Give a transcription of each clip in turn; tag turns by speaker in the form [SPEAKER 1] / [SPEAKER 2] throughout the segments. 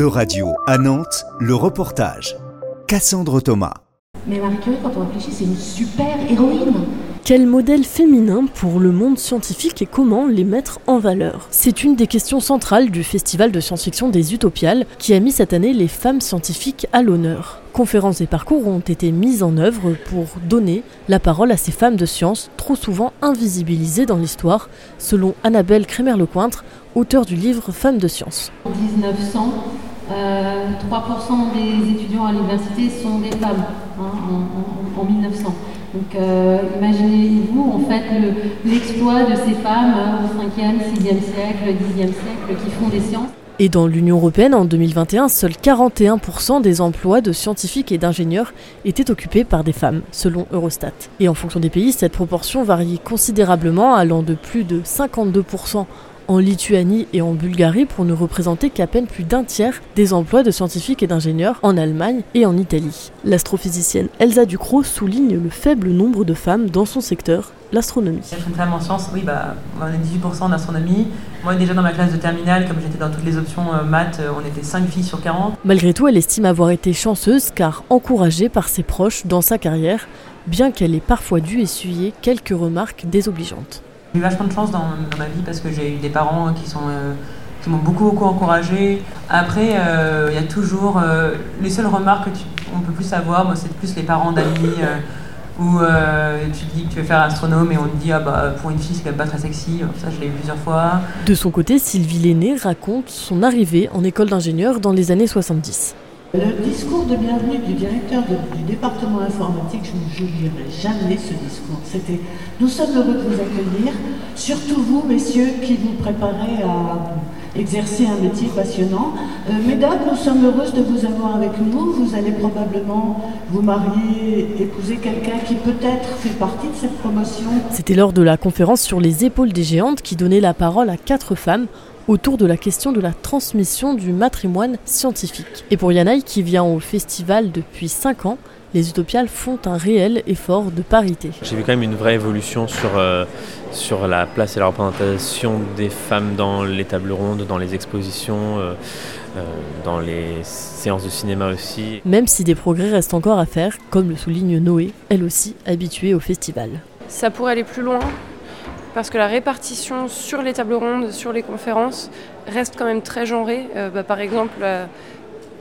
[SPEAKER 1] E-Radio à Nantes, le reportage. Cassandre Thomas.
[SPEAKER 2] Mais Marie-Curie, quand on réfléchit, c'est une super héroïne.
[SPEAKER 3] Quel modèle féminin pour le monde scientifique et comment les mettre en valeur? C'est une des questions centrales du Festival de science-fiction des Utopiales qui a mis cette année les femmes scientifiques à l'honneur. Conférences et parcours ont été mis en œuvre pour donner la parole à ces femmes de science trop souvent invisibilisées dans l'histoire, selon Annabelle Crémer-Lecointre, auteure du livre Femmes de science.
[SPEAKER 4] En 1900, euh, 3% des étudiants à l'université sont des femmes hein, en, en, en, 1900. Donc euh, imaginez-vous en fait l'exploit de ces femmes euh, au 5e, 6e siècle, 10e siècle qui font des sciences.
[SPEAKER 3] Et dans l'Union européenne, en 2021, seuls 41% des emplois de scientifiques et d'ingénieurs étaient occupés par des femmes, selon Eurostat. Et en fonction des pays, cette proportion varie considérablement, allant de plus de 52% en Lituanie et en Bulgarie pour ne représenter qu'à peine plus d'un tiers des emplois de scientifiques et d'ingénieurs en Allemagne et en Italie. L'astrophysicienne Elsa Ducrot souligne le faible nombre de femmes dans son secteur, l'astronomie.
[SPEAKER 5] Être une femme en sciences, oui, bah, on est 18% en astronomie. Moi, déjà dans ma classe de terminale, comme j'étais dans toutes les options euh, maths, on était 5 filles sur 40.
[SPEAKER 3] Malgré tout, elle estime avoir été chanceuse car encouragée par ses proches dans sa carrière, bien qu'elle ait parfois dû essuyer quelques remarques désobligeantes.
[SPEAKER 5] J'ai eu vachement de chance dans, ma vie parce que j'ai eu des parents qui euh, m'ont beaucoup encouragé. Après, il euh, y a toujours euh, les seules remarques que tu, on peut plus avoir, moi c'est plus les parents d'amis où tu dis que tu veux faire astronome et on te dit ah bah pour une fille c'est quand même pas très sexy. Ça je l'ai eu plusieurs fois.
[SPEAKER 3] De son côté, Sylvie Lenné raconte son arrivée en école d'ingénieur dans les années 70.
[SPEAKER 6] Le discours de bienvenue du directeur du département informatique, je n'oublierai jamais ce discours. C'était Nous sommes heureux de vous accueillir, surtout vous, messieurs, qui vous préparez à exercer un métier passionnant. Euh, mesdames, nous sommes heureuses de vous avoir avec nous. Vous allez probablement vous marier, épouser quelqu'un qui peut-être fait partie de cette promotion.
[SPEAKER 3] C'était lors de la conférence sur les épaules des géantes qui donnait la parole à quatre femmes autour de la question de la transmission du matrimoine scientifique. Et pour Yanaï, qui vient au festival depuis 5 ans, les Utopiales font un réel effort de parité.
[SPEAKER 7] J'ai vu quand même une vraie évolution sur, euh, sur la place et la représentation des femmes dans les tables rondes, dans les expositions, euh, euh, dans les séances de cinéma aussi.
[SPEAKER 3] Même si des progrès restent encore à faire, comme le souligne Noé, elle aussi habituée au festival.
[SPEAKER 8] Ça pourrait aller plus loin, parce que la répartition sur les tables rondes, sur les conférences, reste quand même très genrée. Euh, bah, par exemple, la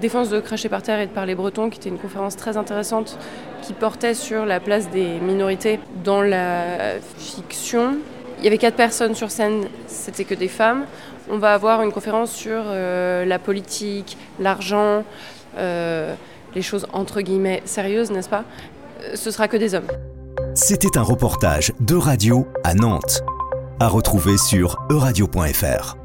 [SPEAKER 8] défense de cracher par terre et de parler breton, qui était une conférence très intéressante, qui portait sur la place des minorités dans la fiction. Il y avait quatre personnes sur scène, c'était que des femmes. On va avoir une conférence sur euh, la politique, l'argent, euh, les choses entre guillemets sérieuses, n'est-ce pas? Ce sera que des hommes.
[SPEAKER 1] C'était un reportage de radio à Nantes, à retrouver sur euradio.fr.